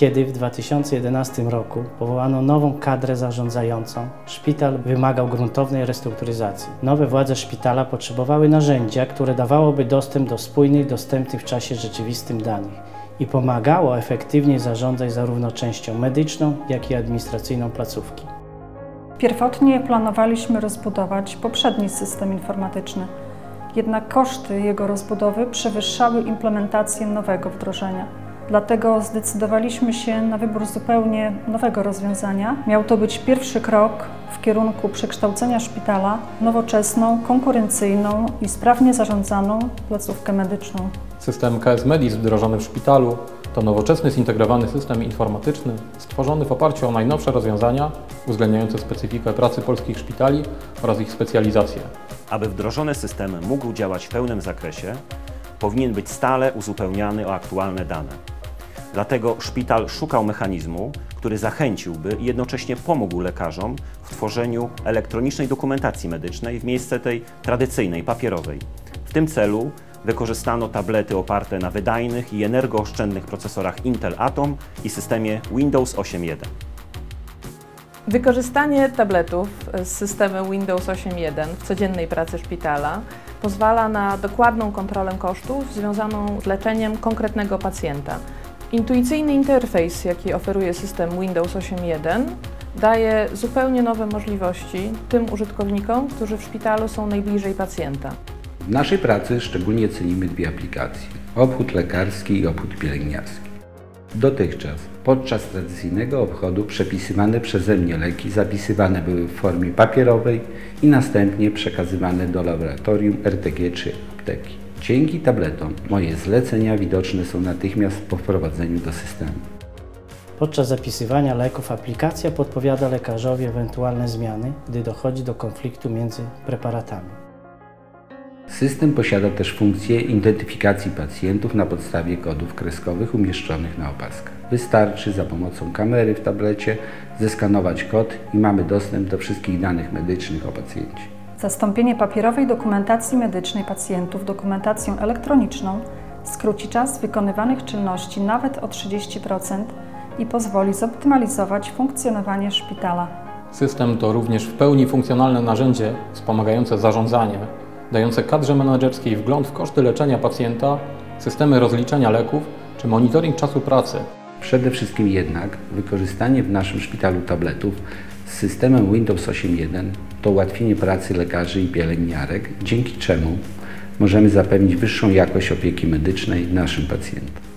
Kiedy w 2011 roku powołano nową kadrę zarządzającą, szpital wymagał gruntownej restrukturyzacji. Nowe władze szpitala potrzebowały narzędzia, które dawałoby dostęp do spójnych, dostępnych w czasie rzeczywistym danych i pomagało efektywnie zarządzać zarówno częścią medyczną, jak i administracyjną placówki. Pierwotnie planowaliśmy rozbudować poprzedni system informatyczny, jednak koszty jego rozbudowy przewyższały implementację nowego wdrożenia. Dlatego zdecydowaliśmy się na wybór zupełnie nowego rozwiązania. Miał to być pierwszy krok w kierunku przekształcenia szpitala w nowoczesną, konkurencyjną i sprawnie zarządzaną placówkę medyczną. System KS Medis wdrożony w szpitalu to nowoczesny, zintegrowany system informatyczny stworzony w oparciu o najnowsze rozwiązania uwzględniające specyfikę pracy polskich szpitali oraz ich specjalizację. Aby wdrożony system mógł działać w pełnym zakresie, powinien być stale uzupełniany o aktualne dane. Dlatego szpital szukał mechanizmu, który zachęciłby i jednocześnie pomógł lekarzom w tworzeniu elektronicznej dokumentacji medycznej w miejsce tej tradycyjnej, papierowej. W tym celu wykorzystano tablety oparte na wydajnych i energooszczędnych procesorach Intel Atom i systemie Windows 8.1. Wykorzystanie tabletów z systemem Windows 8.1 w codziennej pracy szpitala pozwala na dokładną kontrolę kosztów związaną z leczeniem konkretnego pacjenta. Intuicyjny interfejs, jaki oferuje system Windows 8.1, daje zupełnie nowe możliwości tym użytkownikom, którzy w szpitalu są najbliżej pacjenta. W naszej pracy szczególnie cenimy dwie aplikacje: obchód lekarski i obchód pielęgniarski. Dotychczas, podczas tradycyjnego obchodu, przepisywane przeze mnie leki zapisywane były w formie papierowej i następnie przekazywane do laboratorium RTG czy apteki. Dzięki tabletom moje zlecenia widoczne są natychmiast po wprowadzeniu do systemu. Podczas zapisywania leków aplikacja podpowiada lekarzowi ewentualne zmiany, gdy dochodzi do konfliktu między preparatami. System posiada też funkcję identyfikacji pacjentów na podstawie kodów kreskowych umieszczonych na opaskach. Wystarczy za pomocą kamery w tablecie zeskanować kod i mamy dostęp do wszystkich danych medycznych o pacjencie. Zastąpienie papierowej dokumentacji medycznej pacjentów dokumentacją elektroniczną skróci czas wykonywanych czynności nawet o 30% i pozwoli zoptymalizować funkcjonowanie szpitala. System to również w pełni funkcjonalne narzędzie wspomagające zarządzanie, dające kadrze menedżerskiej wgląd w koszty leczenia pacjenta, systemy rozliczenia leków czy monitoring czasu pracy. Przede wszystkim jednak wykorzystanie w naszym szpitalu tabletów z systemem Windows 8.1 to ułatwienie pracy lekarzy i pielęgniarek, dzięki czemu możemy zapewnić wyższą jakość opieki medycznej naszym pacjentom.